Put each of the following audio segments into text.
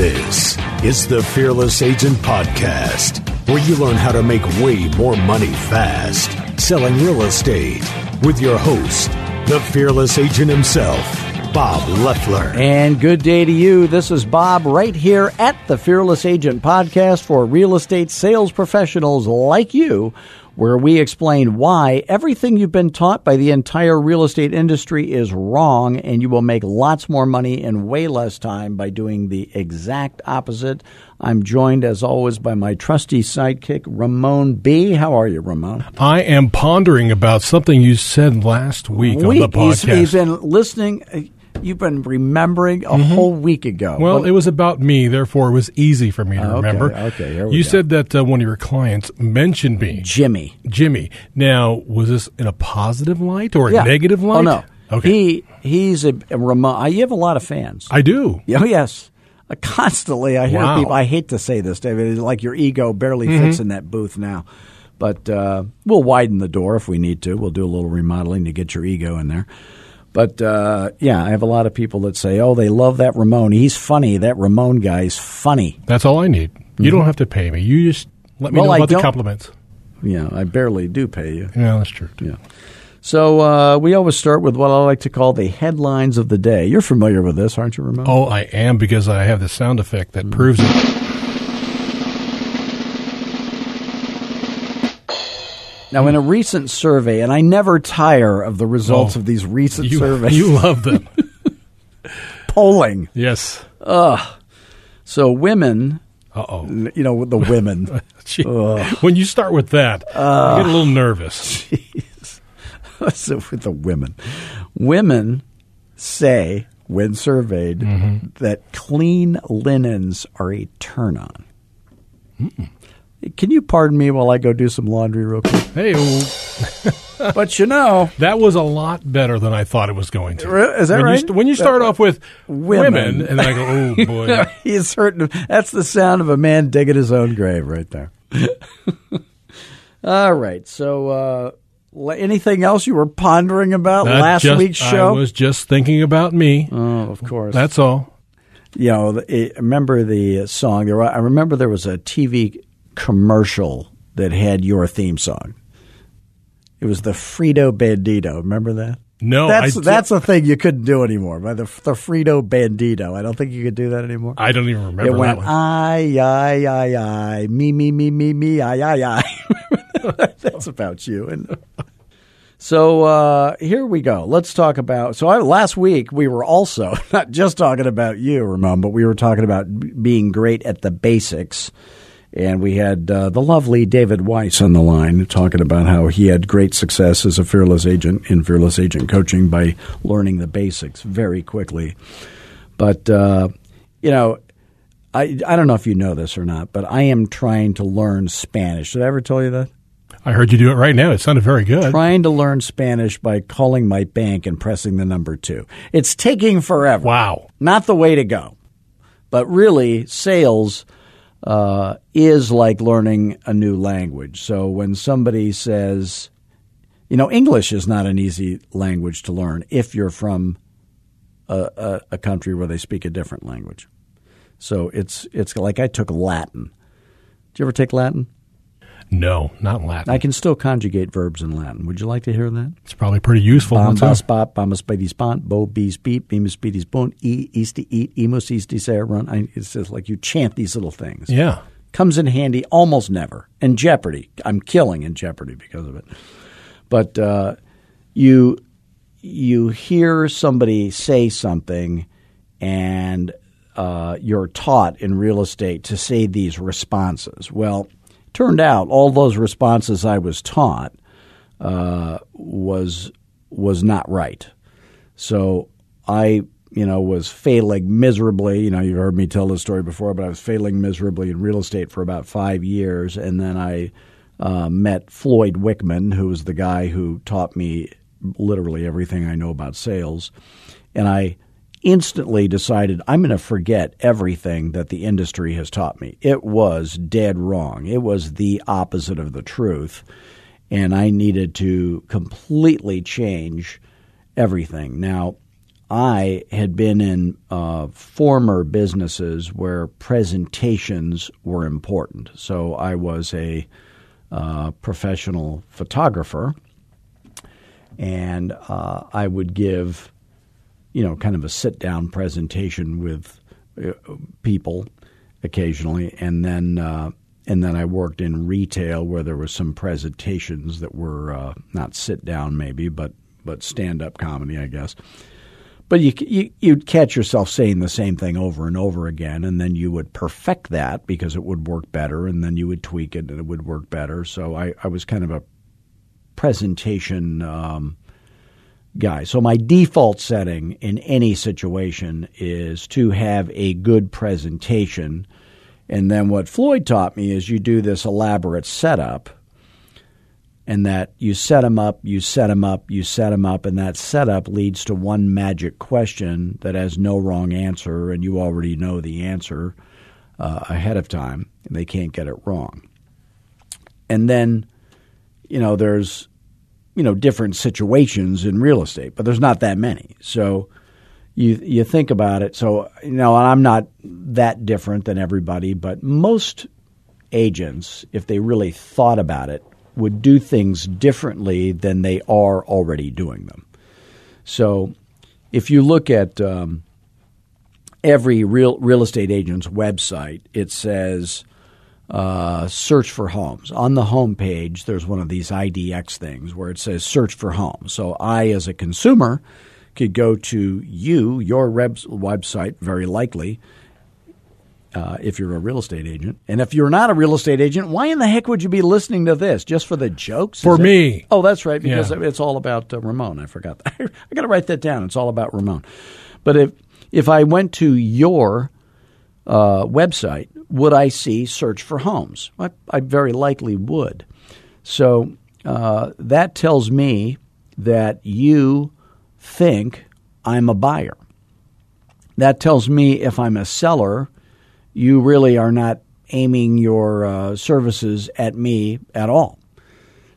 This is the Fearless Agent Podcast, where you learn how to make way more money fast selling real estate with your host, the Fearless Agent himself, Bob Loeffler. And good day to you. This is Bob right here at the Fearless Agent Podcast for real estate sales professionals like you where we explain why everything you've been taught by the entire real estate industry is wrong and you will make lots more money in way less time by doing the exact opposite. I'm joined, as always, by my trusty sidekick, Ramon B. How are you, Ramon? I am pondering about something you said last week, week. on the podcast. He's, he's been listening uh, You've been remembering a mm-hmm. whole week ago. Well, it was about me, therefore it was easy for me to okay, remember. Okay, you go. said that uh, one of your clients mentioned me, Jimmy. Jimmy. Now, was this in a positive light or a yeah. negative light? Oh no. Okay. He he's a, a remote. You have a lot of fans. I do. Oh yes. Uh, constantly, I hear wow. people. I hate to say this, David. It's like your ego barely mm-hmm. fits in that booth now. But uh, we'll widen the door if we need to. We'll do a little remodeling to get your ego in there. But uh, yeah, I have a lot of people that say, "Oh, they love that Ramon. He's funny. That Ramon guy's funny." That's all I need. You mm-hmm. don't have to pay me. You just let me well, know about the compliments. Yeah, I barely do pay you. Yeah, that's true. Too. Yeah. So uh, we always start with what I like to call the headlines of the day. You're familiar with this, aren't you, Ramon? Oh, I am because I have the sound effect that mm-hmm. proves it. Now, in a recent survey, and I never tire of the results oh, of these recent you, surveys. You love them. Polling. Yes. Ugh. So women. Uh oh. You know, the women. when you start with that, uh, I get a little nervous. Jeez. so with the women, women say when surveyed mm-hmm. that clean linens are a turn on. Mm-mm. Can you pardon me while I go do some laundry real quick? Hey, but you know that was a lot better than I thought it was going to. Is that when right? You, when you start that, off with women. women, and then I go, oh boy, he's hurting. That's the sound of a man digging his own grave right there. All right, so. Uh, anything else you were pondering about Not last just, week's show? I was just thinking about me. Oh, of course. That's all. You know, remember the song? There, I remember there was a TV commercial that had your theme song. It was the Frito Bandito. Remember that? No, that's I that's a thing you couldn't do anymore. By the the Frito Bandito, I don't think you could do that anymore. I don't even remember. It went that one. I I I I me me me me me I I I. that's about you. And so uh, here we go. Let's talk about. So I, last week we were also not just talking about you, Ramon, but we were talking about being great at the basics and we had uh, the lovely David Weiss on the line talking about how he had great success as a fearless agent in fearless agent coaching by learning the basics very quickly. But, uh, you know, I, I don't know if you know this or not, but I am trying to learn Spanish. Did I ever tell you that? I heard you do it right now. It sounded very good. Trying to learn Spanish by calling my bank and pressing the number two. It's taking forever. Wow. Not the way to go. But really, sales – uh, is like learning a new language. So when somebody says, you know, English is not an easy language to learn if you're from a, a, a country where they speak a different language. So it's it's like I took Latin. Did you ever take Latin? No, not Latin. I can still conjugate verbs in Latin. Would you like to hear that? It's probably pretty useful. Bombas bop, bombas spidis bont, bo bees beat, beamus speedis bone, e easty eat, emus easty say run. I, it's just like you chant these little things. Yeah. Comes in handy almost never. And Jeopardy. I'm killing in Jeopardy because of it. But uh, you you hear somebody say something and uh, you're taught in real estate to say these responses. Well, Turned out all those responses I was taught uh, was was not right. So I, you know, was failing miserably. You know, you've heard me tell this story before, but I was failing miserably in real estate for about five years, and then I uh, met Floyd Wickman, who was the guy who taught me literally everything I know about sales, and I instantly decided I'm going to forget everything that the industry has taught me. It was dead wrong. It was the opposite of the truth. And I needed to completely change everything. Now, I had been in uh, former businesses where presentations were important. So I was a uh, professional photographer, and uh, I would give, you know, kind of a sit down presentation with uh, people occasionally, and then uh, and then I worked in retail where there were some presentations that were uh, not sit down maybe, but but stand up comedy, I guess. But you, you you'd catch yourself saying the same thing over and over again, and then you would perfect that because it would work better, and then you would tweak it and it would work better. So I, I was kind of a presentation um, guy. So my default setting in any situation is to have a good presentation and then what Floyd taught me is you do this elaborate setup, and that you set them up, you set them up, you set them up, and that setup leads to one magic question that has no wrong answer, and you already know the answer uh, ahead of time, and they can't get it wrong. And then, you know, there's, you know, different situations in real estate, but there's not that many. So, you you think about it. So you know, I'm not that different than everybody, but most agents, if they really thought about it, would do things differently than they are already doing them. So if you look at um, every real real estate agent's website, it says. Uh, search for homes. On the home page, there's one of these IDX things where it says search for homes. So I, as a consumer, could go to you, your website, very likely, uh, if you're a real estate agent. And if you're not a real estate agent, why in the heck would you be listening to this? Just for the jokes? For me. Oh, that's right, because yeah. it's all about uh, Ramon. I forgot that. I got to write that down. It's all about Ramon. But if if I went to your uh, website, would I see search for homes? I, I very likely would. So uh, that tells me that you think I'm a buyer. That tells me if I'm a seller, you really are not aiming your uh, services at me at all.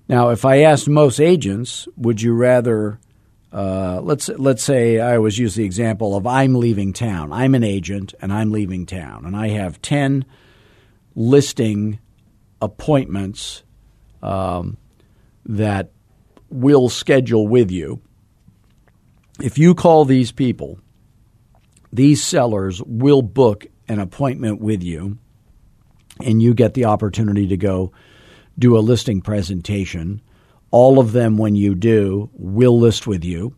Now, if I asked most agents, would you rather uh, let's let's say I always use the example of I'm leaving town. I'm an agent and I'm leaving town, and I have ten listing appointments um, that we'll schedule with you if you call these people, these sellers will book an appointment with you and you get the opportunity to go do a listing presentation. All of them, when you do, will list with you,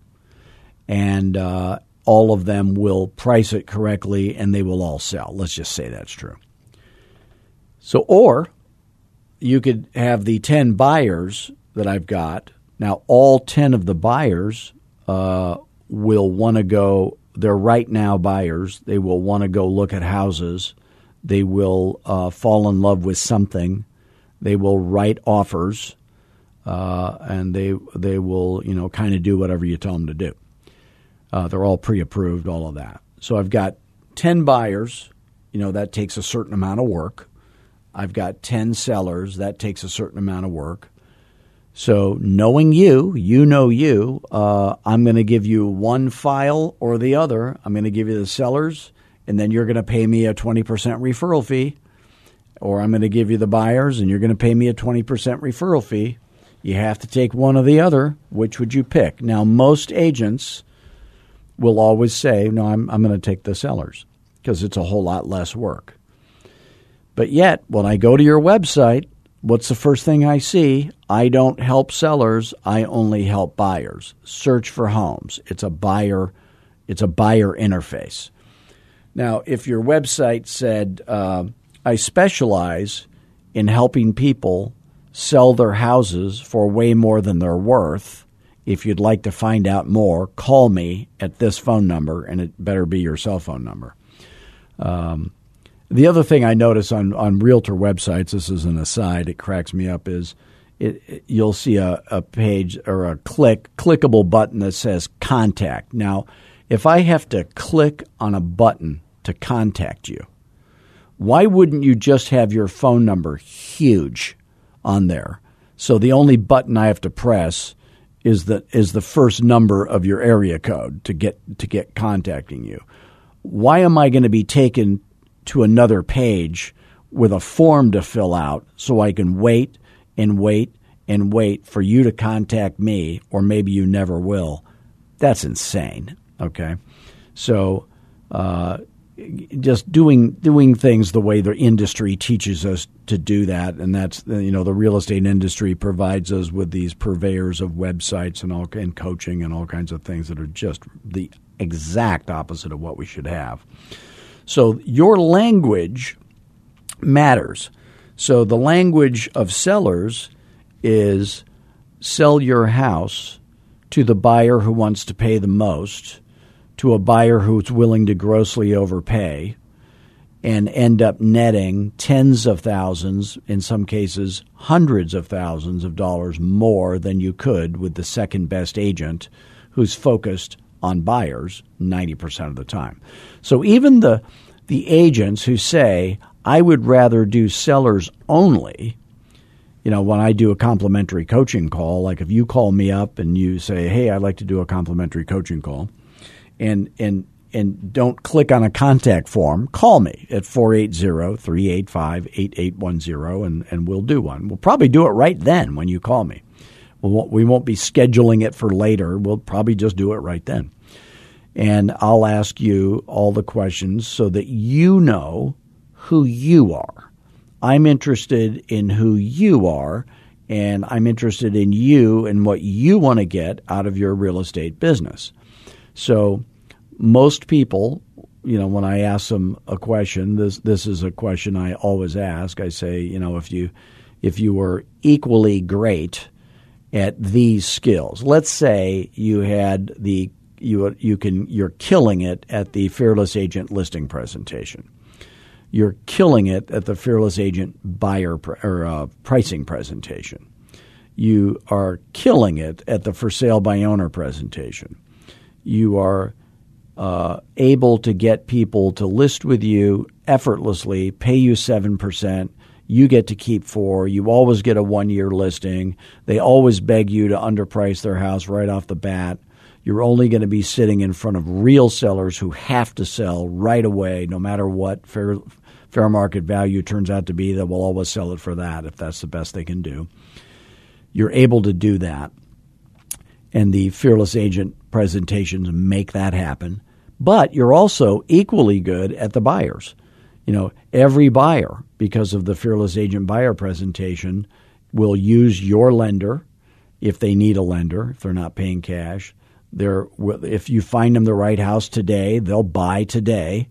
and uh, all of them will price it correctly and they will all sell. Let's just say that's true. So, or you could have the 10 buyers that I've got. Now, all 10 of the buyers uh, will want to go. They're right now buyers. They will want to go look at houses. They will uh, fall in love with something. They will write offers, uh, and they they will you know kind of do whatever you tell them to do. Uh, they're all pre-approved, all of that. So I've got ten buyers. You know that takes a certain amount of work. I've got ten sellers. That takes a certain amount of work. So, knowing you, you know you, uh, I'm going to give you one file or the other. I'm going to give you the sellers, and then you're going to pay me a 20% referral fee. Or I'm going to give you the buyers, and you're going to pay me a 20% referral fee. You have to take one or the other. Which would you pick? Now, most agents will always say, No, I'm, I'm going to take the sellers because it's a whole lot less work. But yet, when I go to your website What's the first thing I see? I don't help sellers, I only help buyers. Search for homes. It's a buyer it's a buyer interface. Now, if your website said uh, I specialize in helping people sell their houses for way more than they're worth, if you'd like to find out more, call me at this phone number, and it better be your cell phone number. Um, the other thing I notice on, on realtor websites, this is an aside, it cracks me up, is it, it, you'll see a, a page or a click clickable button that says contact. Now, if I have to click on a button to contact you, why wouldn't you just have your phone number huge on there? So the only button I have to press is the is the first number of your area code to get to get contacting you. Why am I going to be taken to another page with a form to fill out so I can wait and wait and wait for you to contact me or maybe you never will? That's insane. Okay, so. Uh, just doing doing things the way the industry teaches us to do that, and that's you know the real estate industry provides us with these purveyors of websites and all and coaching and all kinds of things that are just the exact opposite of what we should have. So your language matters. So the language of sellers is sell your house to the buyer who wants to pay the most to a buyer who's willing to grossly overpay and end up netting tens of thousands, in some cases, hundreds of thousands of dollars more than you could with the second best agent who's focused on buyers 90% of the time. So even the, the agents who say, I would rather do sellers only, you know, when I do a complimentary coaching call, like if you call me up and you say, hey, I'd like to do a complimentary coaching call – and and and don't click on a contact form, call me at 480-385-8810 and, and we'll do one. We'll probably do it right then when you call me. We won't, we won't be scheduling it for later. We'll probably just do it right then. And I'll ask you all the questions so that you know who you are. I'm interested in who you are, and I'm interested in you and what you want to get out of your real estate business. So most people, you know, when I ask them a question, this this is a question I always ask. I say, you know, if you if you were equally great at these skills, let's say you had the you you can you're killing it at the fearless agent listing presentation. You're killing it at the fearless agent buyer or uh, pricing presentation. You are killing it at the for sale by owner presentation you are uh, able to get people to list with you effortlessly, pay you 7%. You get to keep four. You always get a one year listing. They always beg you to underprice their house right off the bat. You're only going to be sitting in front of real sellers who have to sell right away, no matter what fair, fair market value turns out to be. That will always sell it for that if that's the best they can do. You're able to do that and the fearless agent presentations make that happen. But you're also equally good at the buyers. You know, every buyer, because of the fearless agent buyer presentation, will use your lender if they need a lender, if they're not paying cash. They're, if you find them the right house today, they'll buy today.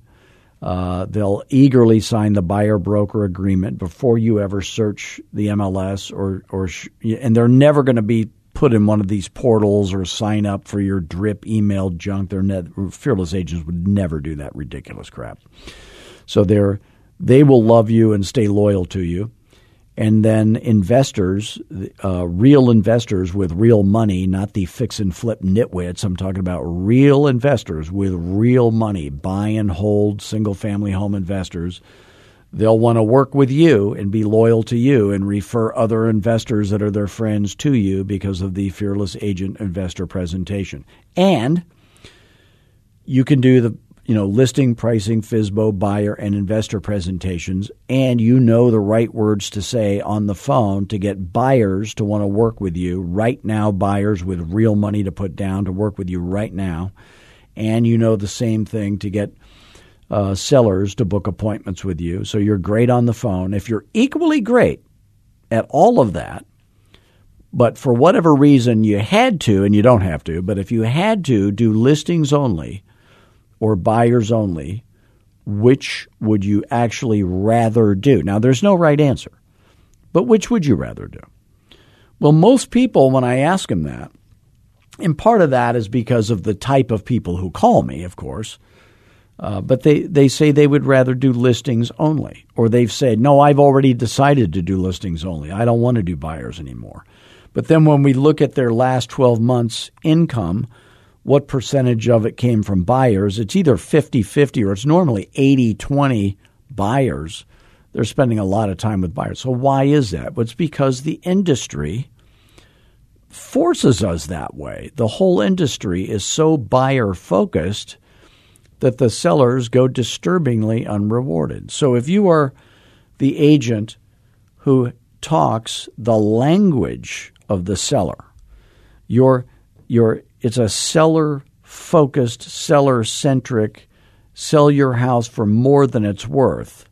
Uh, they'll eagerly sign the buyer broker agreement before you ever search the MLS or or sh- and they're never going to be put in one of these portals or sign up for your drip email junk. They're net, fearless agents would never do that ridiculous crap. So they're they will love you and stay loyal to you. And then investors, uh, real investors with real money, not the fix and flip nitwits. I'm talking about real investors with real money, buy and hold single family home investors they'll want to work with you and be loyal to you and refer other investors that are their friends to you because of the fearless agent investor presentation. And you can do the you know listing, pricing, FSBO, buyer, and investor presentations, and you know the right words to say on the phone to get buyers to want to work with you right now. Buyers with real money to put down to work with you right now, and you know the same thing to get uh, sellers to book appointments with you. So you're great on the phone. If you're equally great at all of that, but for whatever reason you had to, and you don't have to, but if you had to do listings only or buyers only, which would you actually rather do? Now, there's no right answer, but which would you rather do? Well, most people, when I ask them that, and part of that is because of the type of people who call me, of course. Uh, but they, they say they would rather do listings only. Or they've said, no, I've already decided to do listings only. I don't want to do buyers anymore. But then when we look at their last 12 months' income, what percentage of it came from buyers? It's either 50 50 or it's normally 80 20 buyers. They're spending a lot of time with buyers. So why is that? Well, it's because the industry forces us that way. The whole industry is so buyer focused that the sellers go disturbingly unrewarded. So if you are the agent who talks the language of the seller, you're, you're, it's a seller focused, seller centric, sell your house for more than it's worth.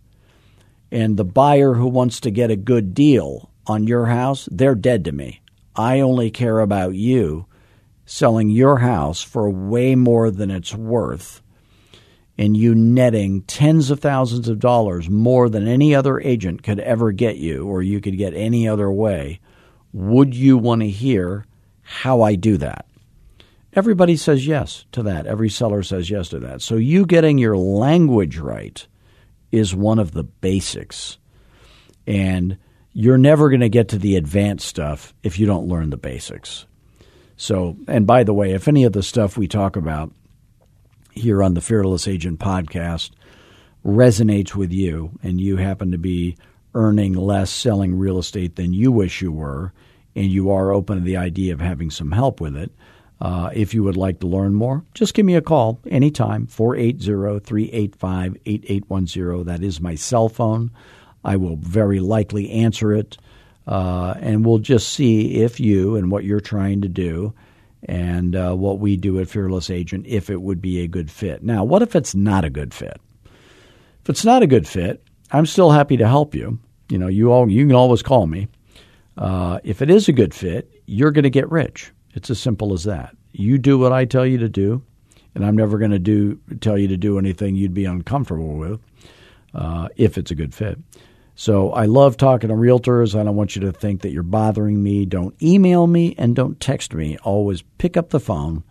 And the buyer who wants to get a good deal on your house, they're dead to me. I only care about you selling your house for way more than it's worth and you netting tens of thousands of dollars more than any other agent could ever get you or you could get any other way, would you want to hear how I do that? Everybody says yes to that. Every seller says yes to that. So you getting your language right is one of the basics. And you're never going to get to the advanced stuff if you don't learn the basics. So, and by the way, if any of the stuff we talk about here on the Fearless Agent podcast resonates with you and you happen to be earning less selling real estate than you wish you were, and you are open to the idea of having some help with it, uh, if you would like to learn more, just give me a call anytime, 480 385 8810. That is my cell phone. I will very likely answer it, uh, and we'll just see if you and what you're trying to do and uh, what we do at Fearless Agent if it would be a good fit. Now, what if it's not a good fit? If it's not a good fit, I'm still happy to help you. You know, you all you can always call me. Uh, if it is a good fit, you're going to get rich. It's as simple as that. You do what I tell you to do, and I'm never going to do tell you to do anything you'd be uncomfortable with. Uh, if it's a good fit. So I love talking to realtors. I don't want you to think that you're bothering me. Don't email me and don't text me. Always pick up the phone.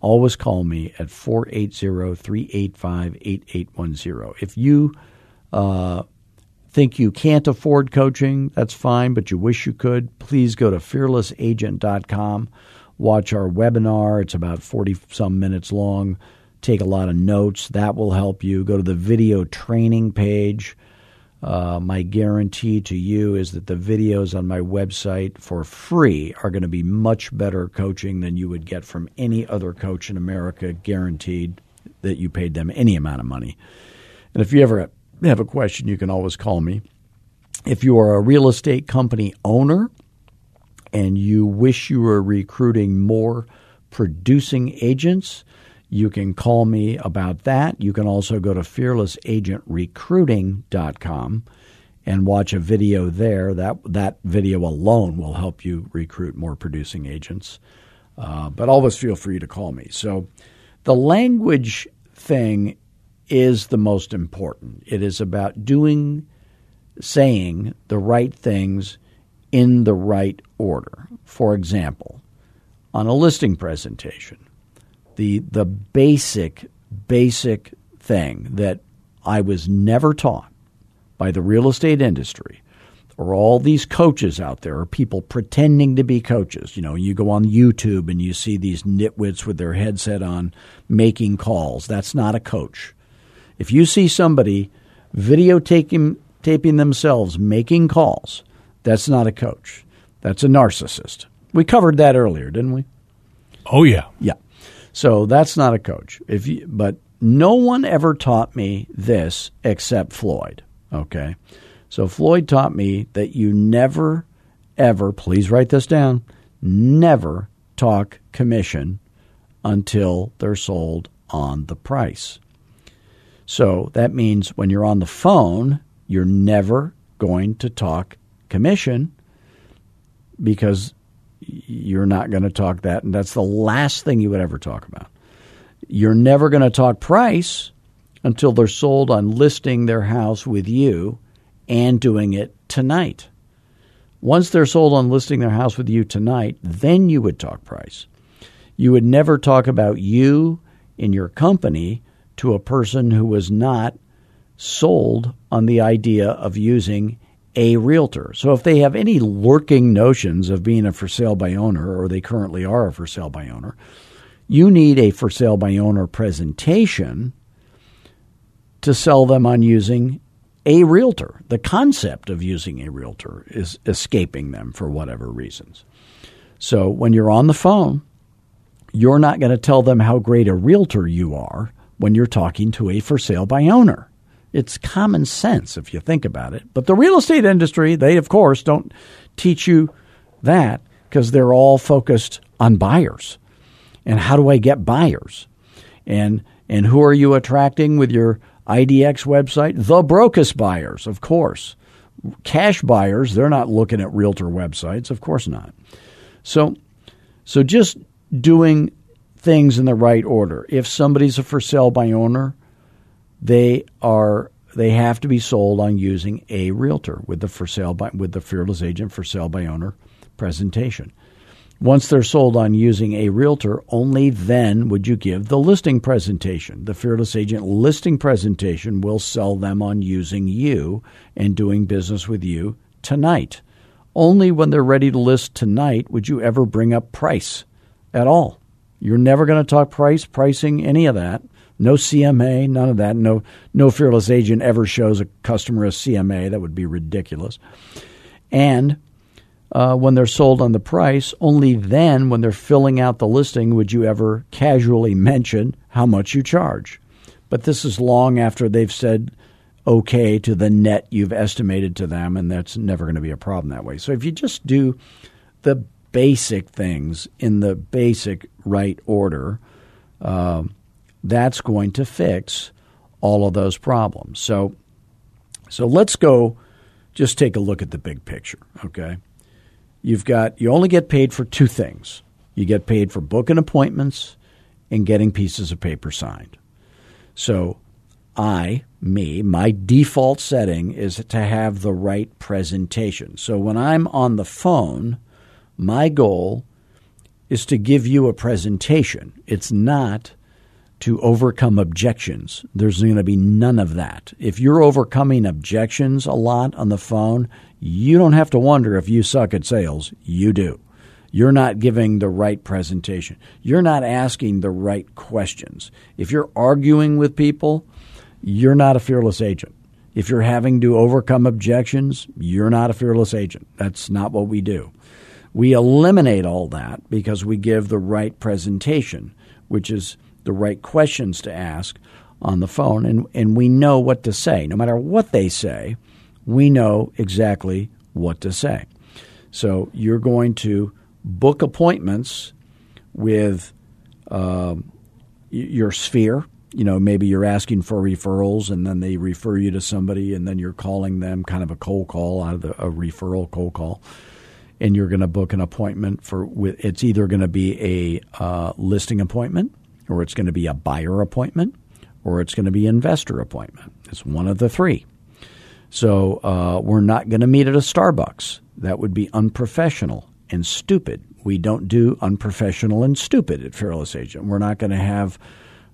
Always call me at 480 385 8810. If you uh, think you can't afford coaching, that's fine, but you wish you could, please go to fearlessagent.com. Watch our webinar. It's about 40 some minutes long. Take a lot of notes. That will help you. Go to the video training page uh, my guarantee to you is that the videos on my website for free are going to be much better coaching than you would get from any other coach in America, guaranteed that you paid them any amount of money. And if you ever have a question, you can always call me. If you are a real estate company owner and you wish you were recruiting more producing agents, you can call me about that. You can also go to fearlessagentrecruiting.com and watch a video there. That that video alone will help you recruit more producing agents. Uh, but always feel free to call me. So the language thing is the most important. It is about doing, saying the right things in the right order. For example, on a listing presentation, the the basic basic thing that I was never taught by the real estate industry or all these coaches out there or people pretending to be coaches. You know, you go on YouTube and you see these nitwits with their headset on making calls. That's not a coach. If you see somebody videotaping taping themselves making calls, that's not a coach. That's a narcissist. We covered that earlier, didn't we? Oh yeah. Yeah. So that's not a coach. If you, but no one ever taught me this except Floyd. Okay. So Floyd taught me that you never, ever, please write this down, never talk commission until they're sold on the price. So that means when you're on the phone, you're never going to talk commission because you're not going to talk that, and that's the last thing you would ever talk about. You're never going to talk price until they're sold on listing their house with you and doing it tonight. Once they're sold on listing their house with you tonight, then you would talk price. You would never talk about you in your company to a person who was not sold on the idea of using a realtor. So if they have any lurking notions of being a for sale by owner, or they currently are a for sale by owner, you need a for sale by owner presentation to sell them on using a realtor. The concept of using a realtor is escaping them for whatever reasons. So when you're on the phone, you're not going to tell them how great a realtor you are when you're talking to a for sale by owner. It's common sense if you think about it. But the real estate industry, they of course don't teach you that because they're all focused on buyers. And how do I get buyers? And and who are you attracting with your IDX website? The brokest buyers, of course. Cash buyers, they're not looking at realtor websites, of course not. So so just doing things in the right order. If somebody's a for sale by owner, they are they have to be sold on using a realtor with the for sale by with the fearless agent for sale by owner presentation. Once they're sold on using a realtor, only then would you give the listing presentation. The fearless agent listing presentation will sell them on using you and doing business with you tonight. Only when they're ready to list tonight would you ever bring up price at all. You're never going to talk price, pricing, any of that. No CMA, none of that. No, no fearless agent ever shows a customer a CMA. That would be ridiculous. And uh, when they're sold on the price, only then, when they're filling out the listing, would you ever casually mention how much you charge. But this is long after they've said okay to the net you've estimated to them, and that's never going to be a problem that way. So if you just do the basic things in the basic right order, uh, that's going to fix all of those problems. So, so let's go. Just take a look at the big picture. Okay, you've got you only get paid for two things. You get paid for booking appointments and getting pieces of paper signed. So, I, me, my default setting is to have the right presentation. So when I'm on the phone, my goal is to give you a presentation. It's not to overcome objections. There's going to be none of that. If you're overcoming objections a lot on the phone, you don't have to wonder if you suck at sales. You do. You're not giving the right presentation. You're not asking the right questions. If you're arguing with people, you're not a fearless agent. If you're having to overcome objections, you're not a fearless agent. That's not what we do. We eliminate all that because we give the right presentation, which is the right questions to ask on the phone, and, and we know what to say. No matter what they say, we know exactly what to say. So you're going to book appointments with uh, your sphere. You know, maybe you're asking for referrals, and then they refer you to somebody, and then you're calling them, kind of a cold call out of the, a referral cold call and you're going to book an appointment for it's either going to be a uh, listing appointment or it's going to be a buyer appointment or it's going to be investor appointment. It's one of the three. So uh, we're not going to meet at a starbucks. That would be unprofessional and stupid. We don't do unprofessional and stupid at fearless agent. We're not going to have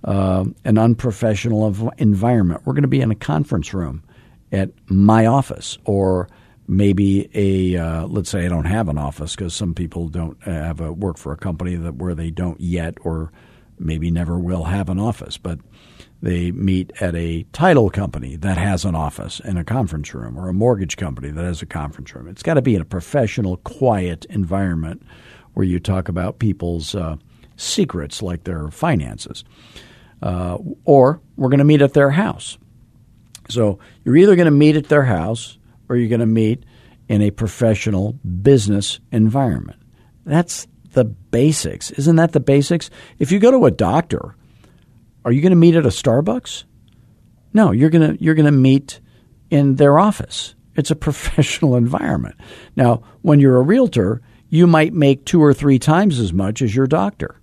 uh, an unprofessional environment. We're going to be in a conference room at my office or maybe a uh, let's say I don't have an office because some people don't have a work for a company that where they don't yet or maybe never will have an office, but they meet at a title company that has an office and a conference room or a mortgage company that has a conference room. It's got to be in a professional, quiet environment where you talk about people's uh, secrets like their finances. Uh, or we're going to meet at their house. So you're either going to meet at their house or you're going to meet in a professional business environment. That's the basics. Isn't that the basics? If you go to a doctor, are you going to meet at a Starbucks? No, you're going to you're going to meet in their office. It's a professional environment. Now, when you're a realtor, you might make two or three times as much as your doctor.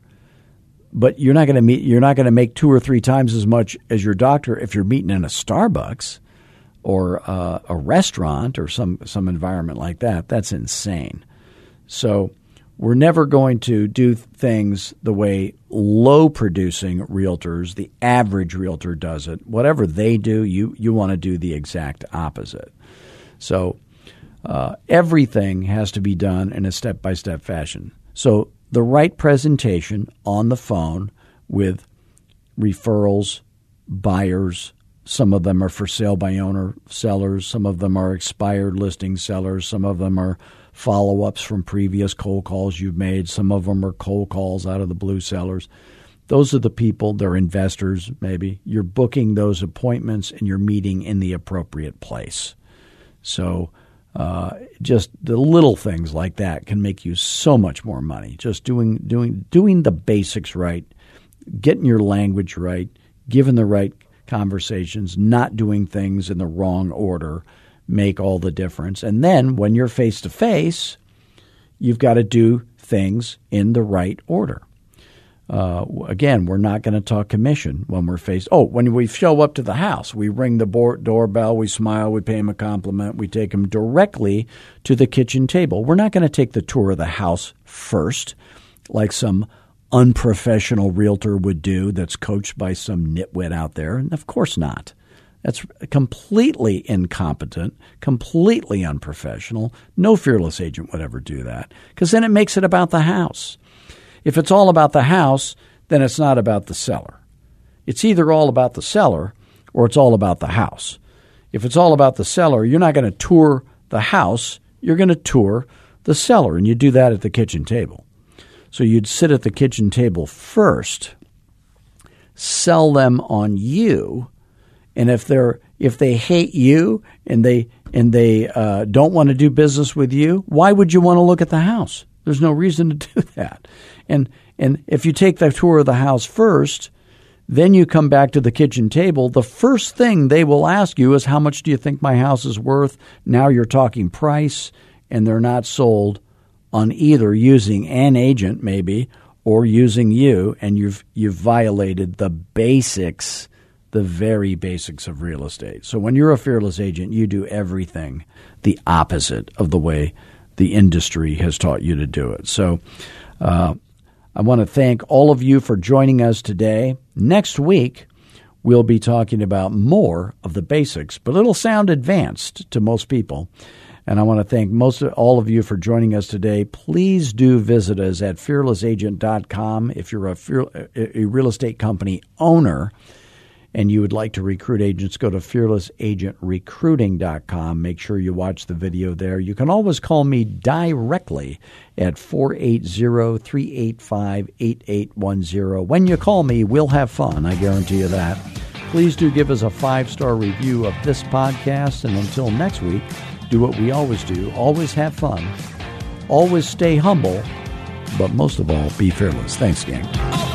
But you're not going to meet you're not going to make two or three times as much as your doctor if you're meeting in a Starbucks or uh, a restaurant or some some environment like that. That's insane. So we're never going to do things the way low producing realtors, the average realtor does it. Whatever they do, you you want to do the exact opposite. So uh, everything has to be done in a step by step fashion. So the right presentation on the phone with referrals, buyers, some of them are for sale by owner sellers. Some of them are expired listing sellers. Some of them are follow ups from previous cold calls you've made. Some of them are cold calls out of the blue sellers. Those are the people, they're investors, maybe. You're booking those appointments and you're meeting in the appropriate place. So, uh, just the little things like that can make you so much more money. Just doing doing doing the basics right, getting your language right, giving the right conversations, not doing things in the wrong order make all the difference. And then when you're face to face, you've got to do things in the right order. Uh, again, we're not going to talk commission when we're faced. Oh, when we show up to the house, we ring the doorbell, we smile, we pay him a compliment, we take him directly to the kitchen table. We're not going to take the tour of the house first, like some unprofessional realtor would do that's coached by some nitwit out there. And of course not. That's completely incompetent, completely unprofessional. No fearless agent would ever do that because then it makes it about the house. If it's all about the house, then it's not about the seller. It's either all about the seller or it's all about the house. If it's all about the seller, you're not going to tour the house, you're going to tour the seller, and you do that at the kitchen table. So you'd sit at the kitchen table first, sell them on you, and if they're if they hate you and they and they uh, don't want to do business with you, why would you want to look at the house? There's no reason to do that. And and if you take the tour of the house first, then you come back to the kitchen table, the first thing they will ask you is how much do you think my house is worth? Now you're talking price and they're not sold on either using an agent maybe or using you and you've you've violated the basics the very basics of real estate. So when you're a fearless agent, you do everything the opposite of the way the industry has taught you to do it. So uh, I want to thank all of you for joining us today. Next week, we'll be talking about more of the basics, but it'll sound advanced to most people. And I want to thank most of, all of you for joining us today. Please do visit us at fearlessagent.com if you're a, a real estate company owner and you would like to recruit agents, go to fearlessagentrecruiting.com. Make sure you watch the video there. You can always call me directly at 480 385 8810. When you call me, we'll have fun. I guarantee you that. Please do give us a five star review of this podcast. And until next week, do what we always do always have fun, always stay humble, but most of all, be fearless. Thanks, gang.